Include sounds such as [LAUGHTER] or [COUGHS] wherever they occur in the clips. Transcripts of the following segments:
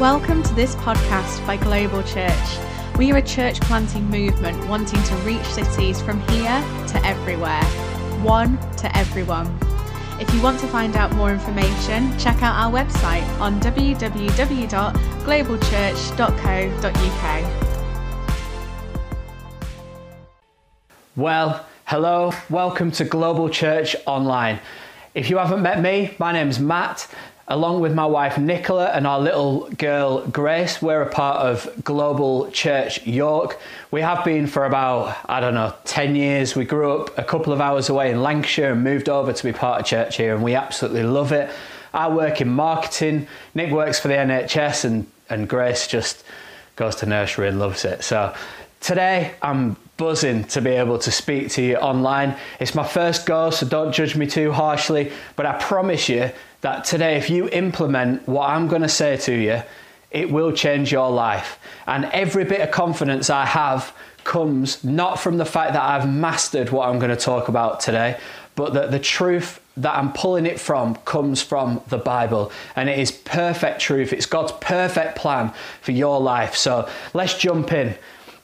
Welcome to this podcast by Global Church. We are a church planting movement wanting to reach cities from here to everywhere, one to everyone. If you want to find out more information, check out our website on www.globalchurch.co.uk. Well, hello, welcome to Global Church Online. If you haven't met me, my name's Matt. Along with my wife Nicola and our little girl Grace, we're a part of Global Church York. We have been for about, I don't know, 10 years. We grew up a couple of hours away in Lancashire and moved over to be part of church here, and we absolutely love it. I work in marketing, Nick works for the NHS, and, and Grace just goes to nursery and loves it. So today I'm buzzing to be able to speak to you online. It's my first go, so don't judge me too harshly, but I promise you that today, if you implement what I'm going to say to you, it will change your life. And every bit of confidence I have comes not from the fact that I've mastered what I'm going to talk about today, but that the truth that I'm pulling it from comes from the Bible. And it is perfect truth. It's God's perfect plan for your life. So let's jump in.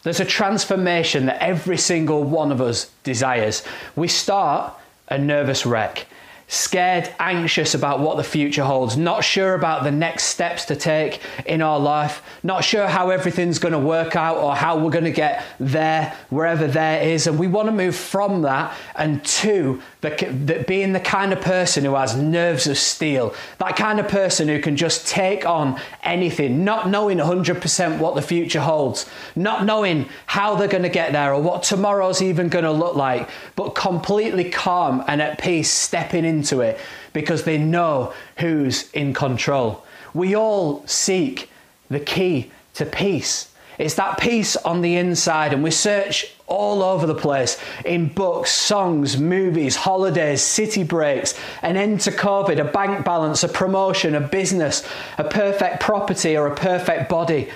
There's a transformation that every single one of us desires. We start a nervous wreck scared, anxious about what the future holds, not sure about the next steps to take in our life, not sure how everything's going to work out or how we're going to get there, wherever there is. And we want to move from that and to the, the, being the kind of person who has nerves of steel, that kind of person who can just take on anything, not knowing 100% what the future holds, not knowing how they're going to get there or what tomorrow's even going to look like, but completely calm and at peace stepping into it because they know who's in control. We all seek the key to peace. It's that peace on the inside, and we search all over the place in books, songs, movies, holidays, city breaks, an end to COVID, a bank balance, a promotion, a business, a perfect property, or a perfect body.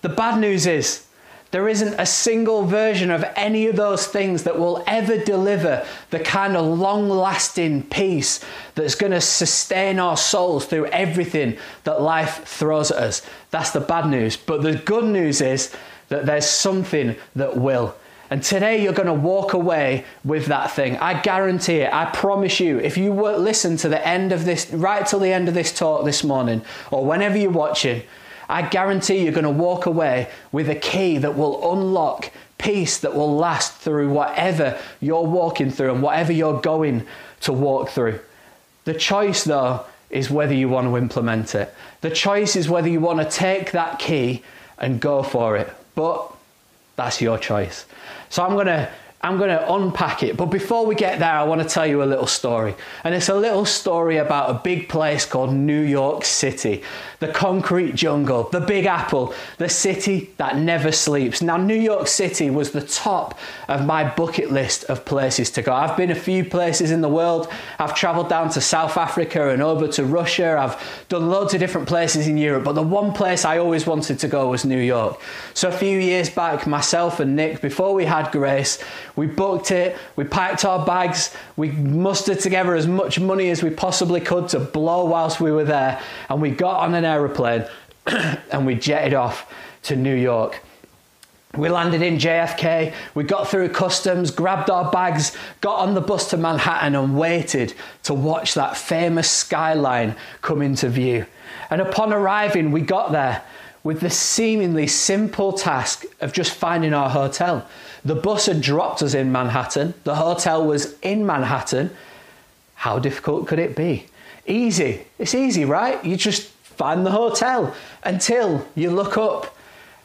The bad news is there isn't a single version of any of those things that will ever deliver the kind of long lasting peace that's going to sustain our souls through everything that life throws at us. That's the bad news. But the good news is that there's something that will. And today you're going to walk away with that thing. I guarantee it. I promise you. If you listen to the end of this, right till the end of this talk this morning, or whenever you're watching, I guarantee you're going to walk away with a key that will unlock peace that will last through whatever you're walking through and whatever you're going to walk through. The choice, though, is whether you want to implement it. The choice is whether you want to take that key and go for it. But that's your choice. So I'm going to I'm going to unpack it. But before we get there, I want to tell you a little story. And it's a little story about a big place called New York City, the concrete jungle, the Big Apple, the city that never sleeps. Now, New York City was the top of my bucket list of places to go. I've been a few places in the world. I've traveled down to South Africa and over to Russia. I've done loads of different places in Europe. But the one place I always wanted to go was New York. So a few years back, myself and Nick, before we had Grace, we booked it, we packed our bags, we mustered together as much money as we possibly could to blow whilst we were there, and we got on an aeroplane [CLEARS THROAT] and we jetted off to New York. We landed in JFK, we got through customs, grabbed our bags, got on the bus to Manhattan, and waited to watch that famous skyline come into view. And upon arriving, we got there with the seemingly simple task of just finding our hotel. The bus had dropped us in Manhattan, the hotel was in Manhattan. How difficult could it be? Easy. It's easy, right? You just find the hotel until you look up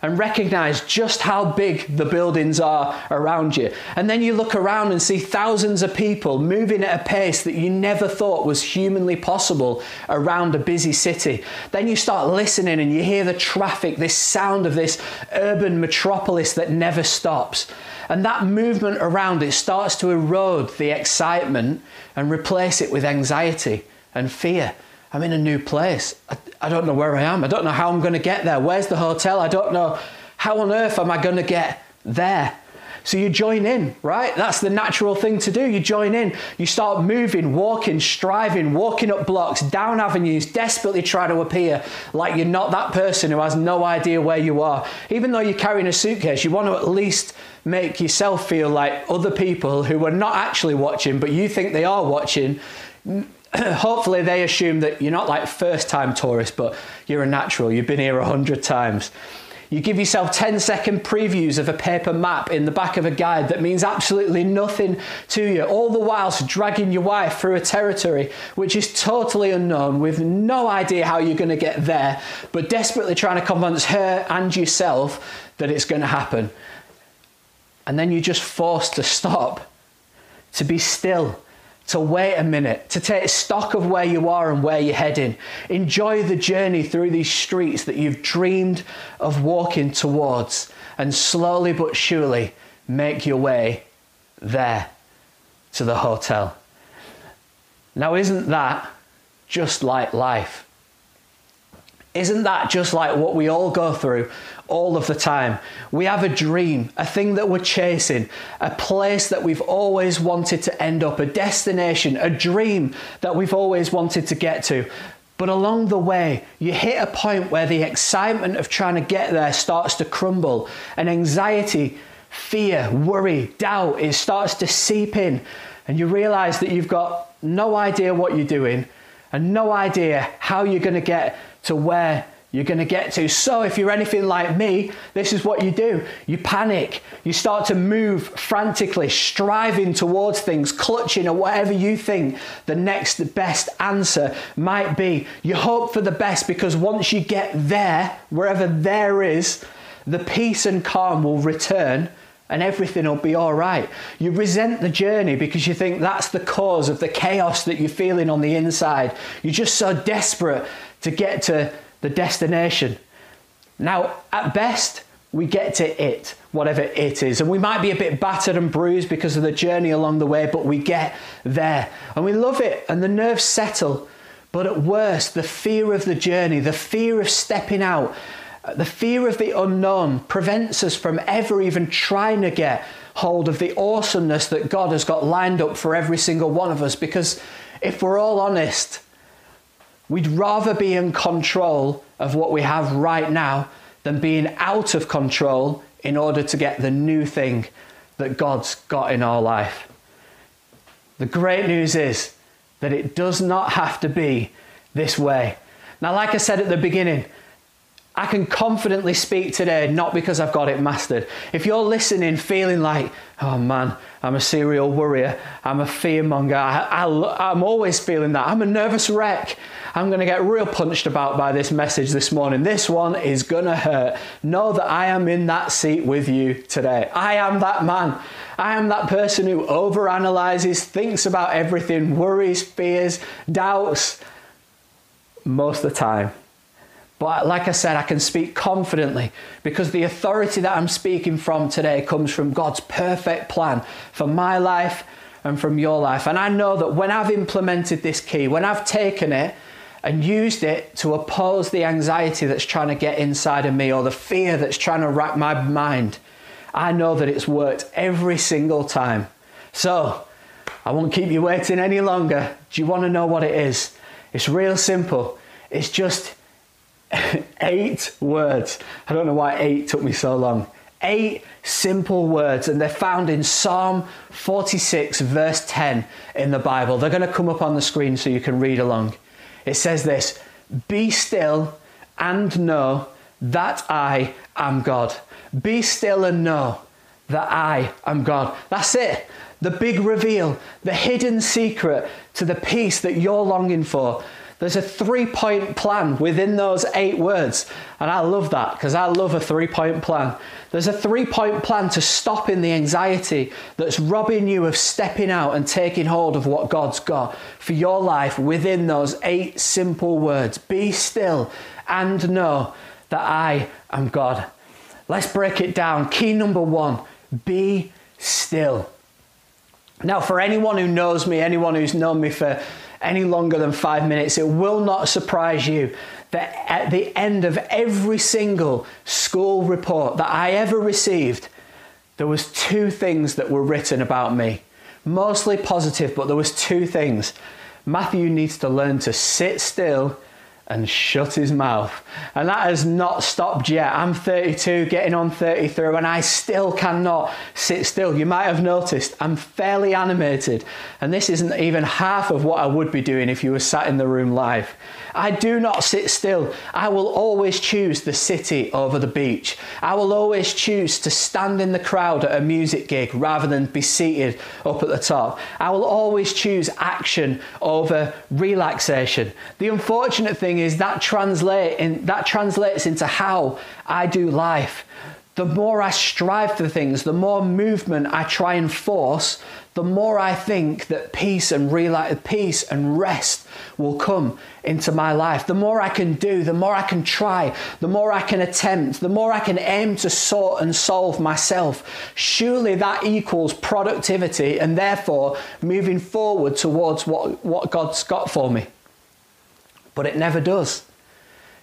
and recognize just how big the buildings are around you. And then you look around and see thousands of people moving at a pace that you never thought was humanly possible around a busy city. Then you start listening and you hear the traffic, this sound of this urban metropolis that never stops. And that movement around it starts to erode the excitement and replace it with anxiety and fear. I'm in a new place. I, I don't know where I am. I don't know how I'm going to get there. Where's the hotel? I don't know how on earth am I going to get there. So you join in, right? That's the natural thing to do. You join in. You start moving, walking, striving, walking up blocks, down avenues, desperately try to appear like you're not that person who has no idea where you are. Even though you're carrying a suitcase, you want to at least make yourself feel like other people who are not actually watching, but you think they are watching. [CLEARS THROAT] Hopefully, they assume that you're not like first time tourist, but you're a natural. You've been here a hundred times. You give yourself 10 second previews of a paper map in the back of a guide that means absolutely nothing to you, all the whilst dragging your wife through a territory which is totally unknown with no idea how you're going to get there, but desperately trying to convince her and yourself that it's going to happen. And then you're just forced to stop, to be still to wait a minute, to take stock of where you are and where you're heading. Enjoy the journey through these streets that you've dreamed of walking towards, and slowly but surely make your way there to the hotel. Now, isn't that just like life? Isn't that just like what we all go through all of the time? We have a dream, a thing that we're chasing, a place that we've always wanted to end up, a destination, a dream that we've always wanted to get to. But along the way, you hit a point where the excitement of trying to get there starts to crumble, and anxiety, fear, worry, doubt, it starts to seep in, and you realize that you've got no idea what you're doing and no idea how you're going to get to where you're going to get to. So, if you're anything like me, this is what you do you panic, you start to move frantically, striving towards things, clutching at whatever you think the next best answer might be. You hope for the best because once you get there, wherever there is, the peace and calm will return and everything will be all right. You resent the journey because you think that's the cause of the chaos that you're feeling on the inside. You're just so desperate to get to the destination. Now, at best, we get to it, whatever it is. And we might be a bit battered and bruised because of the journey along the way, but we get there. And we love it, and the nerves settle. But at worst, the fear of the journey, the fear of stepping out, the fear of the unknown prevents us from ever even trying to get hold of the awesomeness that God has got lined up for every single one of us. Because if we're all honest, we'd rather be in control of what we have right now than being out of control in order to get the new thing that God's got in our life. The great news is that it does not have to be this way. Now, like I said at the beginning, I can confidently speak today, not because I've got it mastered. If you're listening feeling like, oh man, I'm a serial worrier, I'm a fearmonger, I, am always feeling that, I'm a nervous wreck, I'm going to get real punched about by this message this morning. This one is going to hurt. Know that I am in that seat with you today. I am that man. I am that person who overanalyzes, thinks about everything, worries, fears, doubts most of the time. But like I said, I can speak confidently because the authority that I'm speaking from today comes from God's perfect plan for my life and from your life. And I know that when I've implemented this key, when I've taken it and used it to oppose the anxiety that's trying to get inside of me or the fear that's trying to rack my mind, I know that it's worked every single time. So I won't keep you waiting any longer. Do you want to know what it is? It's real simple. It's just [LAUGHS] eight words. I don't know why eight took me so long. Eight simple words, and they're found in Psalm 46, verse 10 in the Bible. They're going to come up on the screen so you can read along. It says this Be still and know that I am God. Be still and know that I am God. That's it. The big reveal, the hidden secret to the peace that you're longing for, there's a three point plan within those eight words. And I love that because I love a three point plan. There's a three point plan to stopping the anxiety that's robbing you of stepping out and taking hold of what God's got for your life within those eight simple words Be still and know that I am God. Let's break it down. Key number one be still. Now, for anyone who knows me, anyone who's known me for any longer than five minutes, it will not surprise you that at the end of every single school report that I ever received, there was two things that were written about me. Mostly positive, but there was two things. Matthew needs to learn to sit still and shut his mouth. And that has not stopped yet. I'm 32, getting on 33, and I still cannot sit still. You might have noticed I'm fairly animated, and this isn't even half of what I would be doing if you were sat in the room live. I do not sit still. I will always choose the city over the beach. I will always choose to stand in the crowd at a music gig rather than be seated up at the top. I will always choose action over relaxation. The unfortunate thing is that translate in, that translates into how I do life the more I strive for things, the more movement I try and force, the more I think that peace and real peace and rest will come into my life. The more I can do, the more I can try, the more I can attempt, the more I can aim to sort and solve myself. Surely that equals productivity and therefore moving forward towards what, what God's got for me. But it never does.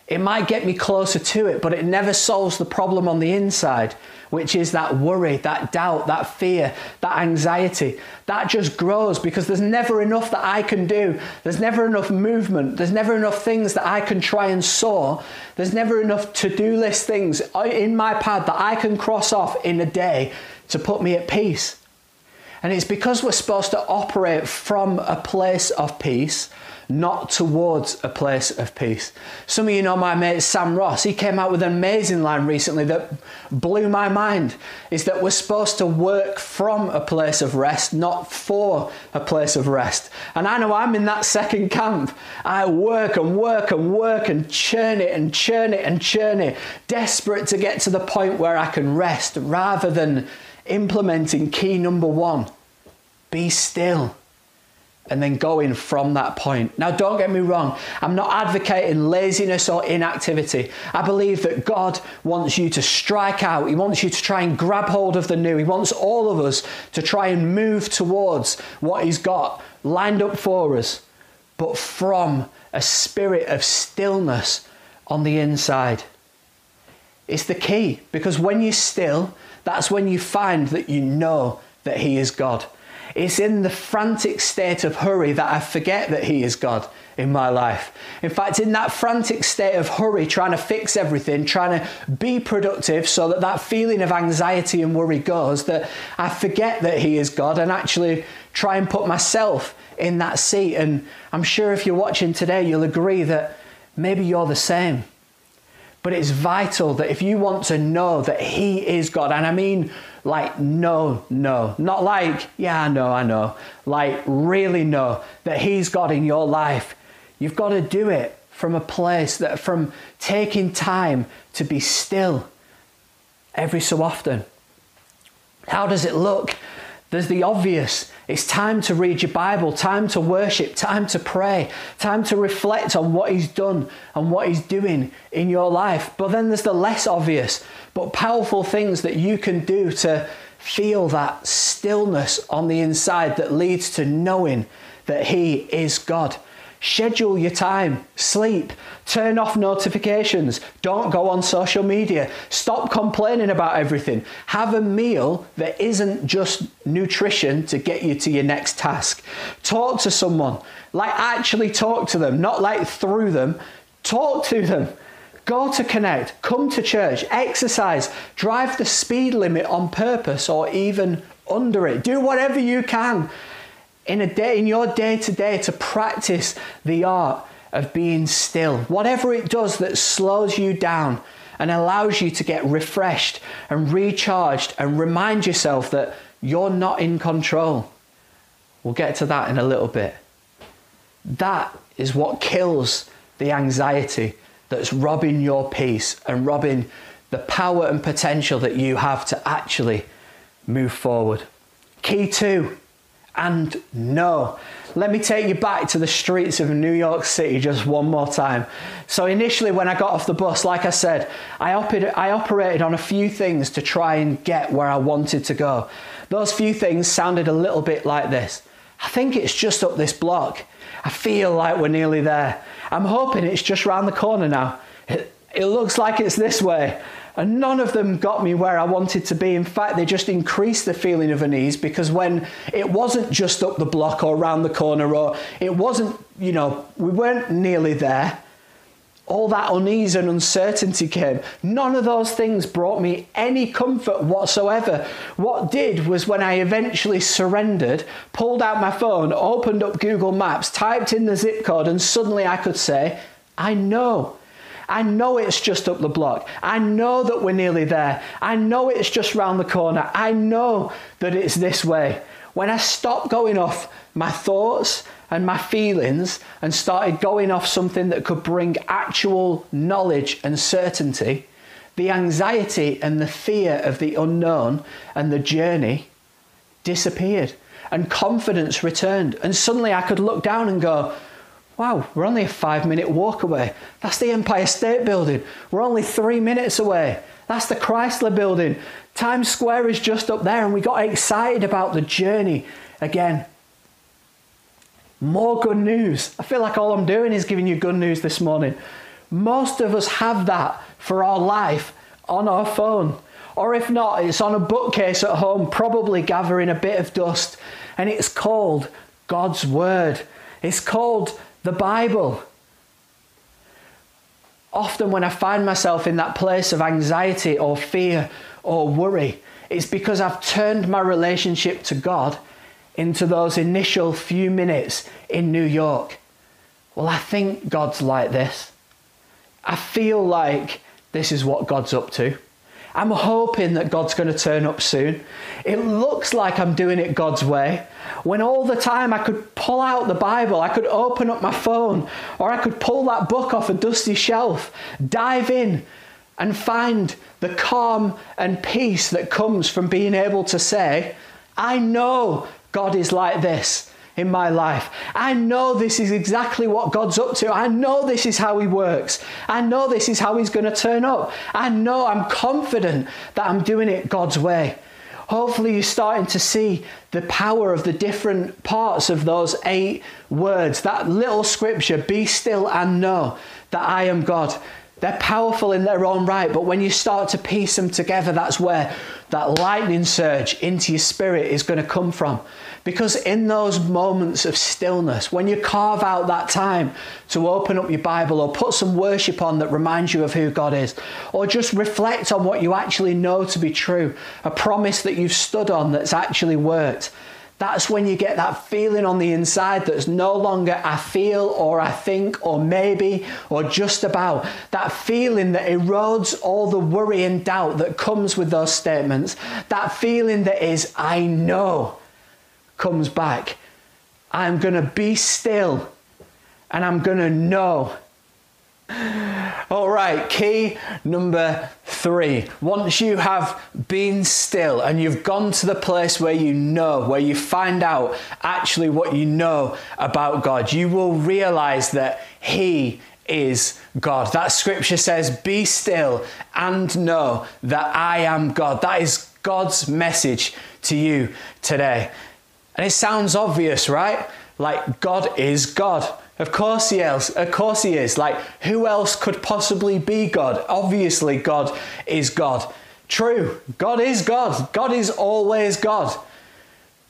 It might get me closer to it, but it never solves the problem on the inside, which is that worry, that doubt, that fear, that anxiety. That just grows because there's never enough that I can do. There's never enough movement. There's never enough things that I can try and soar. There's never enough to do list things in my pad that I can cross off in a day to put me at peace. And it's because we're supposed to operate from a place of peace not towards a place of peace. Some of you know my mate Sam Ross. He came out with an amazing line recently that blew my mind. Is that we're supposed to work from a place of rest, not for a place of rest. And I know I'm in that second camp. I work and work and work and churn it and churn it and churn it, desperate to get to the point where I can rest rather than implementing key number one be still and then going from that point. Now, don't get me wrong, I'm not advocating laziness or inactivity. I believe that God wants you to strike out, He wants you to try and grab hold of the new. He wants all of us to try and move towards what He's got lined up for us, but from a spirit of stillness on the inside. It's the key because when you're still, that's when you find that you know that He is God. It's in the frantic state of hurry that I forget that He is God in my life. In fact, in that frantic state of hurry, trying to fix everything, trying to be productive so that that feeling of anxiety and worry goes, that I forget that He is God and actually try and put myself in that seat. And I'm sure if you're watching today, you'll agree that maybe you're the same. But it's vital that if you want to know that He is God, and I mean like no, no, not like, yeah, I know, I know, like really know that He's God in your life, you've got to do it from a place that, from taking time to be still every so often. How does it look? There's the obvious. It's time to read your Bible, time to worship, time to pray, time to reflect on what He's done and what He's doing in your life. But then there's the less obvious but powerful things that you can do to feel that stillness on the inside that leads to knowing that He is God. Schedule your time, sleep, turn off notifications, don't go on social media, stop complaining about everything. Have a meal that isn't just nutrition to get you to your next task. Talk to someone, like actually talk to them, not like through them. Talk to them. Go to connect, come to church, exercise, drive the speed limit on purpose or even under it. Do whatever you can in a day in your day to day to practice the art of being still. Whatever it does that slows you down and allows you to get refreshed and recharged and remind yourself that you're not in control. We'll get to that in a little bit. That is what kills the anxiety that's robbing your peace and robbing the power and potential that you have to actually move forward. Key two and no. Let me take you back to the streets of New York City just one more time. So, initially, when I got off the bus, like I said, I, I operated on a few things to try and get where I wanted to go. Those few things sounded a little bit like this I think it's just up this block. I feel like we're nearly there. I'm hoping it's just round the corner now. it looks like it's this way. And none of them got me where I wanted to be. In fact, they just increased the feeling of unease because when it wasn't just up the block or around the corner or it wasn't, you know, we weren't nearly there, all that unease and uncertainty came. None of those things brought me any comfort whatsoever. What did was when I eventually surrendered, pulled out my phone, opened up Google Maps, typed in the zip code, and suddenly I could say, I know. I know it's just up the block. I know that we're nearly there. I know it's just round the corner. I know that it's this way. When I stopped going off my thoughts and my feelings and started going off something that could bring actual knowledge and certainty, the anxiety and the fear of the unknown and the journey disappeared and confidence returned. And suddenly I could look down and go, Wow, we're only a five minute walk away. That's the Empire State Building. We're only three minutes away. That's the Chrysler Building. Times Square is just up there, and we got excited about the journey again. More good news. I feel like all I'm doing is giving you good news this morning. Most of us have that for our life on our phone. Or if not, it's on a bookcase at home, probably gathering a bit of dust. And it's called God's Word. It's called the Bible. Often, when I find myself in that place of anxiety or fear or worry, it's because I've turned my relationship to God into those initial few minutes in New York. Well, I think God's like this. I feel like this is what God's up to. I'm hoping that God's going to turn up soon. It looks like I'm doing it God's way. When all the time I could pull out the Bible, I could open up my phone, or I could pull that book off a dusty shelf, dive in, and find the calm and peace that comes from being able to say, I know God is like this in my life. I know this is exactly what God's up to. I know this is how He works. I know this is how He's going to turn up. I know I'm confident that I'm doing it God's way. Hopefully, you're starting to see the power of the different parts of those eight words. That little scripture, be still and know that I am God. They're powerful in their own right, but when you start to piece them together, that's where that lightning surge into your spirit is going to come from. Because in those moments of stillness, when you carve out that time to open up your Bible or put some worship on that reminds you of who God is, or just reflect on what you actually know to be true, a promise that you've stood on that's actually worked, that's when you get that feeling on the inside that's no longer I feel or I think or maybe or just about. That feeling that erodes all the worry and doubt that comes with those statements. That feeling that is I know comes back. I'm going to be still and I'm going to know. All right, key number three. Once you have been still and you've gone to the place where you know, where you find out actually what you know about God, you will realize that He is God. That scripture says, Be still and know that I am God. That is God's message to you today. And it sounds obvious, right? Like God is God. Of course he is. Of course he is. Like who else could possibly be God? Obviously God is God. True. God is God. God is always God.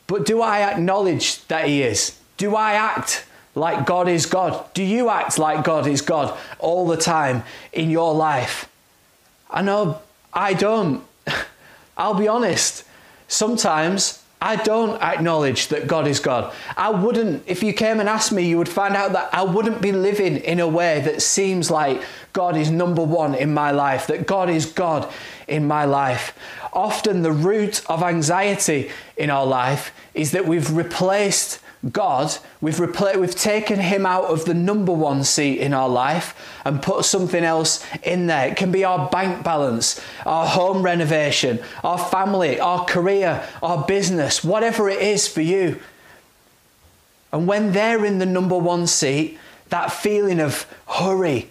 But do I acknowledge that he is? Do I act like God is God? Do you act like God is God all the time in your life? I know I don't. [LAUGHS] I'll be honest. Sometimes I don't acknowledge that God is God. I wouldn't, if you came and asked me, you would find out that I wouldn't be living in a way that seems like God is number one in my life, that God is God in my life. Often the root of anxiety in our life is that we've replaced God, we've, repla- we've taken him out of the number one seat in our life and put something else in there. It can be our bank balance, our home renovation, our family, our career, our business, whatever it is for you. And when they're in the number one seat, that feeling of hurry,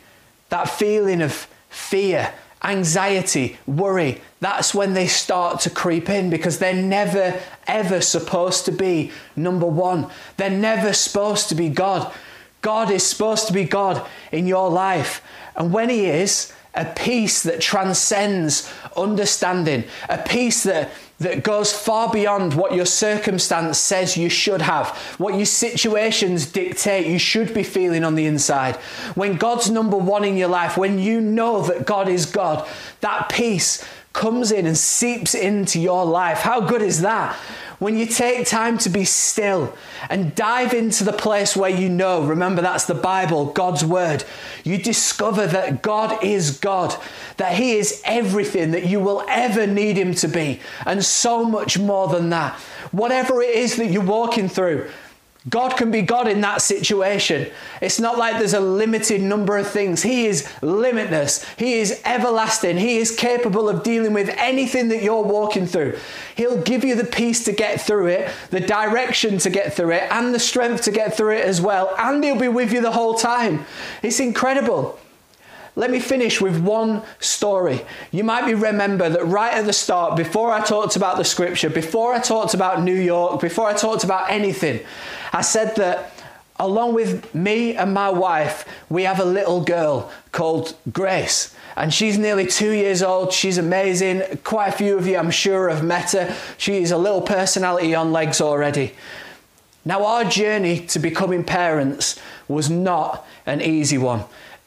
that feeling of fear, anxiety, worry, that's when they start to creep in because they're never, ever supposed to be number one. They're never supposed to be God. God is supposed to be God in your life. And when He is, a peace that transcends understanding, a peace that, that goes far beyond what your circumstance says you should have, what your situations dictate you should be feeling on the inside. When God's number one in your life, when you know that God is God, that peace comes in and seeps into your life. How good is that? When you take time to be still and dive into the place where you know, remember that's the Bible, God's Word, you discover that God is God, that He is everything that you will ever need Him to be, and so much more than that. Whatever it is that you're walking through, God can be God in that situation. It's not like there's a limited number of things. He is limitless. He is everlasting. He is capable of dealing with anything that you're walking through. He'll give you the peace to get through it, the direction to get through it, and the strength to get through it as well. And He'll be with you the whole time. It's incredible. Let me finish with one story. You might be remember that right at the start, before I talked about the scripture, before I talked about New York, before I talked about anything, I said that along with me and my wife, we have a little girl called Grace. And she's nearly two years old. She's amazing. Quite a few of you, I'm sure, have met her. She's a little personality on legs already. Now, our journey to becoming parents was not an easy one.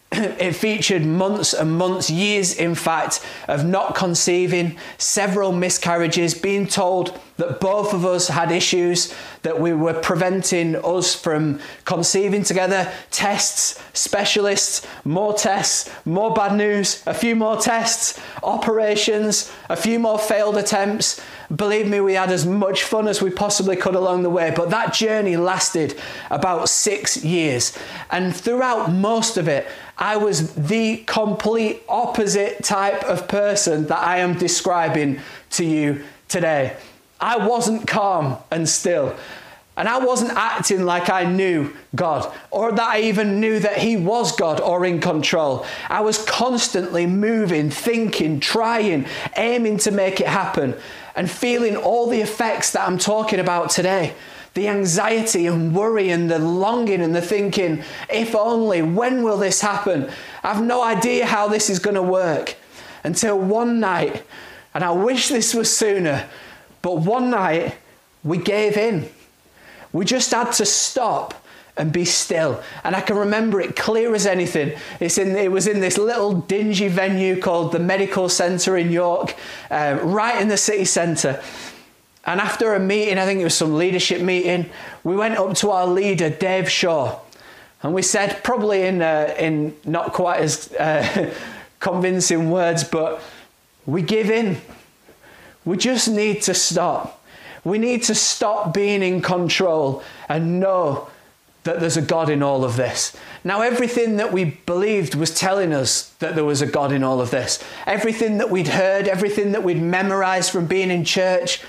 [COUGHS] it featured months and months, years in fact, of not conceiving, several miscarriages, being told that both of us had issues that we were preventing us from conceiving together, tests, specialists, more tests, more bad news, a few more tests, operations, a few more failed attempts. Believe me, we had as much fun as we possibly could along the way, but that journey lasted about six years. And throughout most of it, I was the complete opposite type of person that I am describing to you today. I wasn't calm and still. And I wasn't acting like I knew God or that I even knew that He was God or in control. I was constantly moving, thinking, trying, aiming to make it happen, and feeling all the effects that I'm talking about today the anxiety and worry and the longing and the thinking, if only, when will this happen? I have no idea how this is going to work. Until one night, and I wish this was sooner, but one night we gave in. We just had to stop and be still. And I can remember it clear as anything. It's in, it was in this little dingy venue called the Medical Centre in York, uh, right in the city centre. And after a meeting, I think it was some leadership meeting, we went up to our leader, Dave Shaw, and we said, probably in, uh, in not quite as uh, [LAUGHS] convincing words, but we give in. We just need to stop. We need to stop being in control and know that there's a God in all of this. Now, everything that we believed was telling us that there was a God in all of this. Everything that we'd heard, everything that we'd memorized from being in church,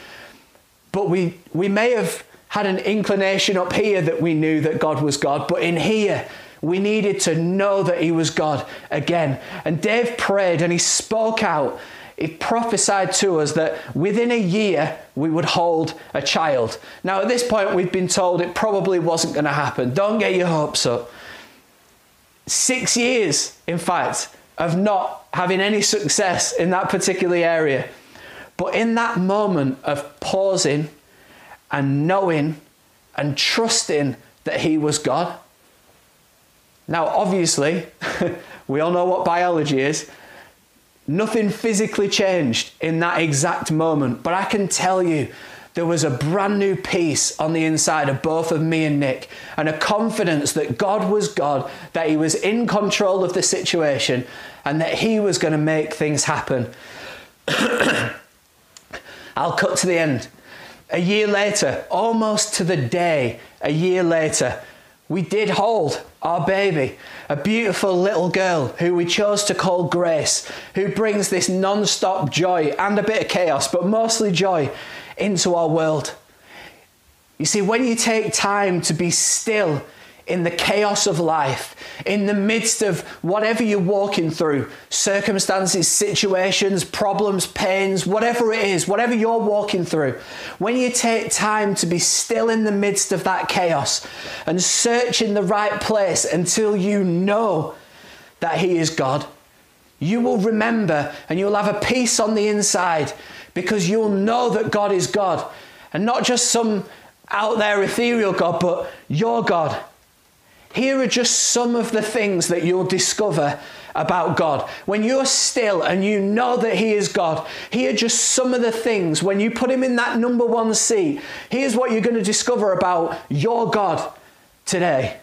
but we, we may have had an inclination up here that we knew that God was God, but in here, we needed to know that He was God again. And Dave prayed and he spoke out. He prophesied to us that within a year we would hold a child. Now, at this point, we've been told it probably wasn't going to happen. Don't get your hopes up. Six years, in fact, of not having any success in that particular area. But in that moment of pausing and knowing and trusting that He was God. Now, obviously, [LAUGHS] we all know what biology is. Nothing physically changed in that exact moment, but I can tell you there was a brand new peace on the inside of both of me and Nick, and a confidence that God was God, that He was in control of the situation, and that He was going to make things happen. [COUGHS] I'll cut to the end. A year later, almost to the day, a year later, we did hold our baby, a beautiful little girl who we chose to call Grace, who brings this non stop joy and a bit of chaos, but mostly joy, into our world. You see, when you take time to be still in the chaos of life, in the midst of whatever you're walking through circumstances, situations, problems, pains, whatever it is, whatever you're walking through when you take time to be still in the midst of that chaos and search in the right place until you know that He is God, You will remember and you'll have a peace on the inside because you'll know that God is God and not just some out there ethereal God, but your God. Here are just some of the things that you'll discover about God. When you're still and you know that He is God, here are just some of the things. When you put Him in that number one seat, here's what you're going to discover about your God today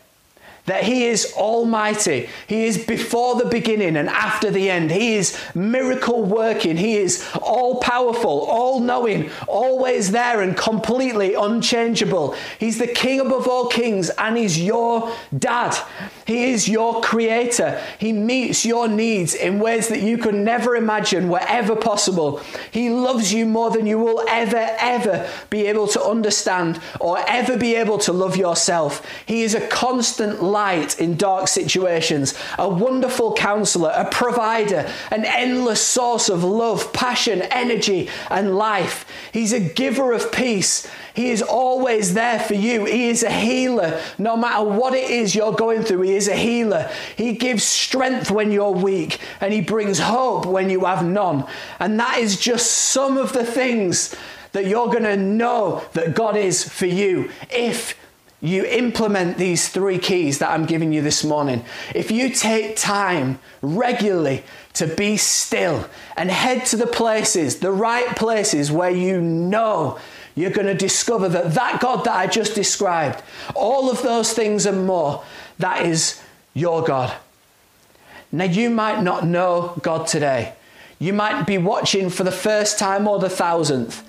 that He is almighty. He is before the beginning and after the end. He is miracle working. He is all powerful, all knowing, always there and completely unchangeable. He's the King above all kings and He's your dad. He is your creator. He meets your needs in ways that you could never imagine wherever possible. He loves you more than you will ever, ever be able to understand or ever be able to love yourself. He is a constant light in dark situations, a wonderful counselor, a provider, an endless source of love, passion, energy, and life. He's a giver of peace. He is always there for you. He is a healer. No matter what it is you're going through, He is a healer. He gives strength when you're weak and He brings hope when you have none. And that is just some of the things that you're going to know that God is for you if you implement these three keys that I'm giving you this morning, if you take time regularly to be still and head to the places, the right places where you know you're going to discover that that God that I just described, all of those things and more, that is your God. Now, you might not know God today. You might be watching for the first time or the thousandth.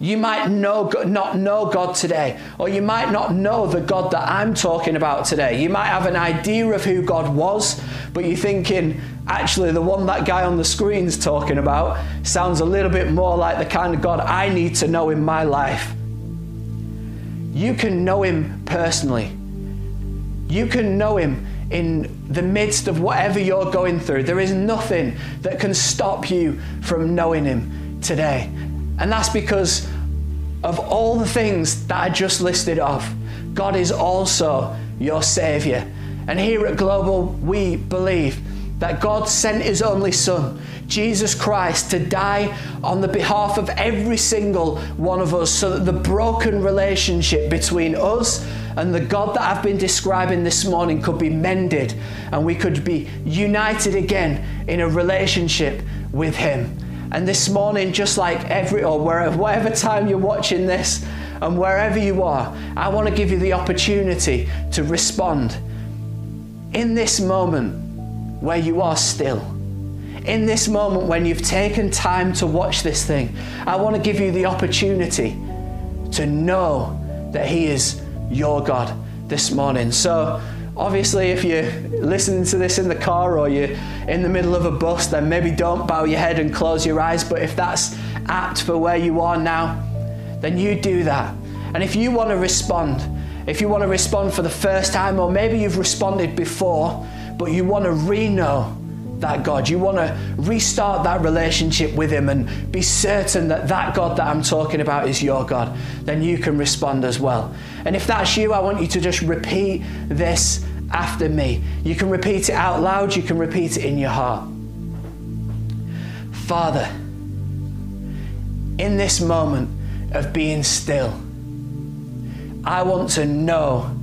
You might know, not know God today, or you might not know the God that I'm talking about today. You might have an idea of who God was, but you're thinking, actually, the one that guy on the screen's talking about sounds a little bit more like the kind of God I need to know in my life. You can know Him personally. You can know Him in the midst of whatever you're going through. There is nothing that can stop you from knowing Him today. And that's because of all the things that I just listed off, God is also your Savior. And here at Global, we believe that God sent His only Son, Jesus Christ, to die on the behalf of every single one of us so that the broken relationship between us and the God that I've been describing this morning could be mended and we could be united again in a relationship with Him. And this morning, just like every or wherever, whatever time you're watching this, and wherever you are, I want to give you the opportunity to respond in this moment where you are still. In this moment when you've taken time to watch this thing, I want to give you the opportunity to know that He is your God this morning. So, Obviously, if you're listening to this in the car or you're in the middle of a bus, then maybe don't bow your head and close your eyes. But if that's apt for where you are now, then you do that. And if you want to respond, if you want to respond for the first time, or maybe you've responded before, but you want to re know that God, you want to restart that relationship with Him and be certain that that God that I'm talking about is your God, then you can respond as well. And if that's you, I want you to just repeat this after me. You can repeat it out loud, you can repeat it in your heart. Father, in this moment of being still, I want to know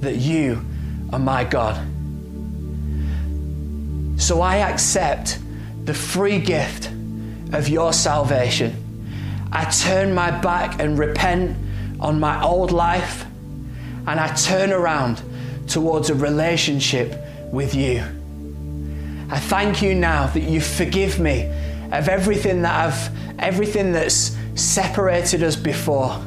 that you are my God. So I accept the free gift of your salvation. I turn my back and repent on my old life, and I turn around towards a relationship with you. I thank you now that you forgive me of everything that I've, everything that's separated us before.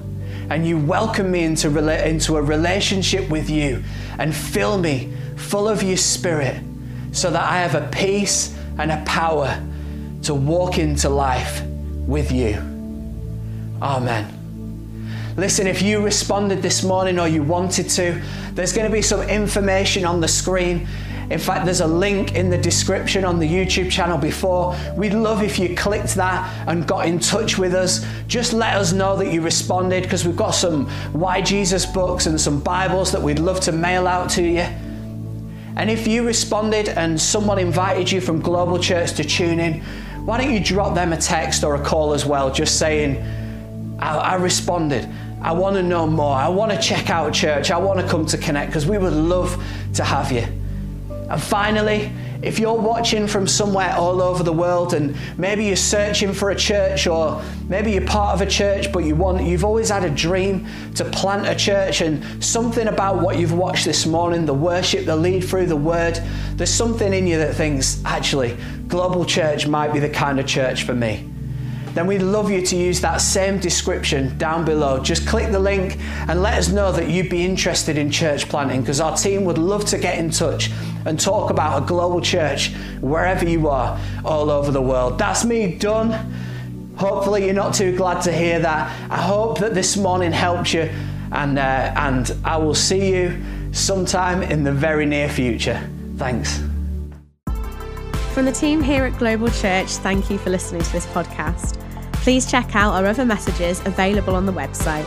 And you welcome me into, into a relationship with you and fill me full of your spirit so that I have a peace and a power to walk into life with you. Amen. Listen, if you responded this morning or you wanted to, there's going to be some information on the screen. In fact, there's a link in the description on the YouTube channel before. We'd love if you clicked that and got in touch with us. Just let us know that you responded because we've got some Why Jesus books and some Bibles that we'd love to mail out to you. And if you responded and someone invited you from Global Church to tune in, why don't you drop them a text or a call as well, just saying, I, I responded. I want to know more. I want to check out church. I want to come to connect because we would love to have you. And finally, if you're watching from somewhere all over the world and maybe you're searching for a church or maybe you're part of a church but you want you've always had a dream to plant a church and something about what you've watched this morning, the worship, the lead through the word, there's something in you that thinks actually global church might be the kind of church for me then we'd love you to use that same description down below. Just click the link and let us know that you'd be interested in church planting because our team would love to get in touch and talk about a global church wherever you are all over the world. That's me done. Hopefully, you're not too glad to hear that. I hope that this morning helped you, and, uh, and I will see you sometime in the very near future. Thanks. From the team here at Global Church, thank you for listening to this podcast. Please check out our other messages available on the website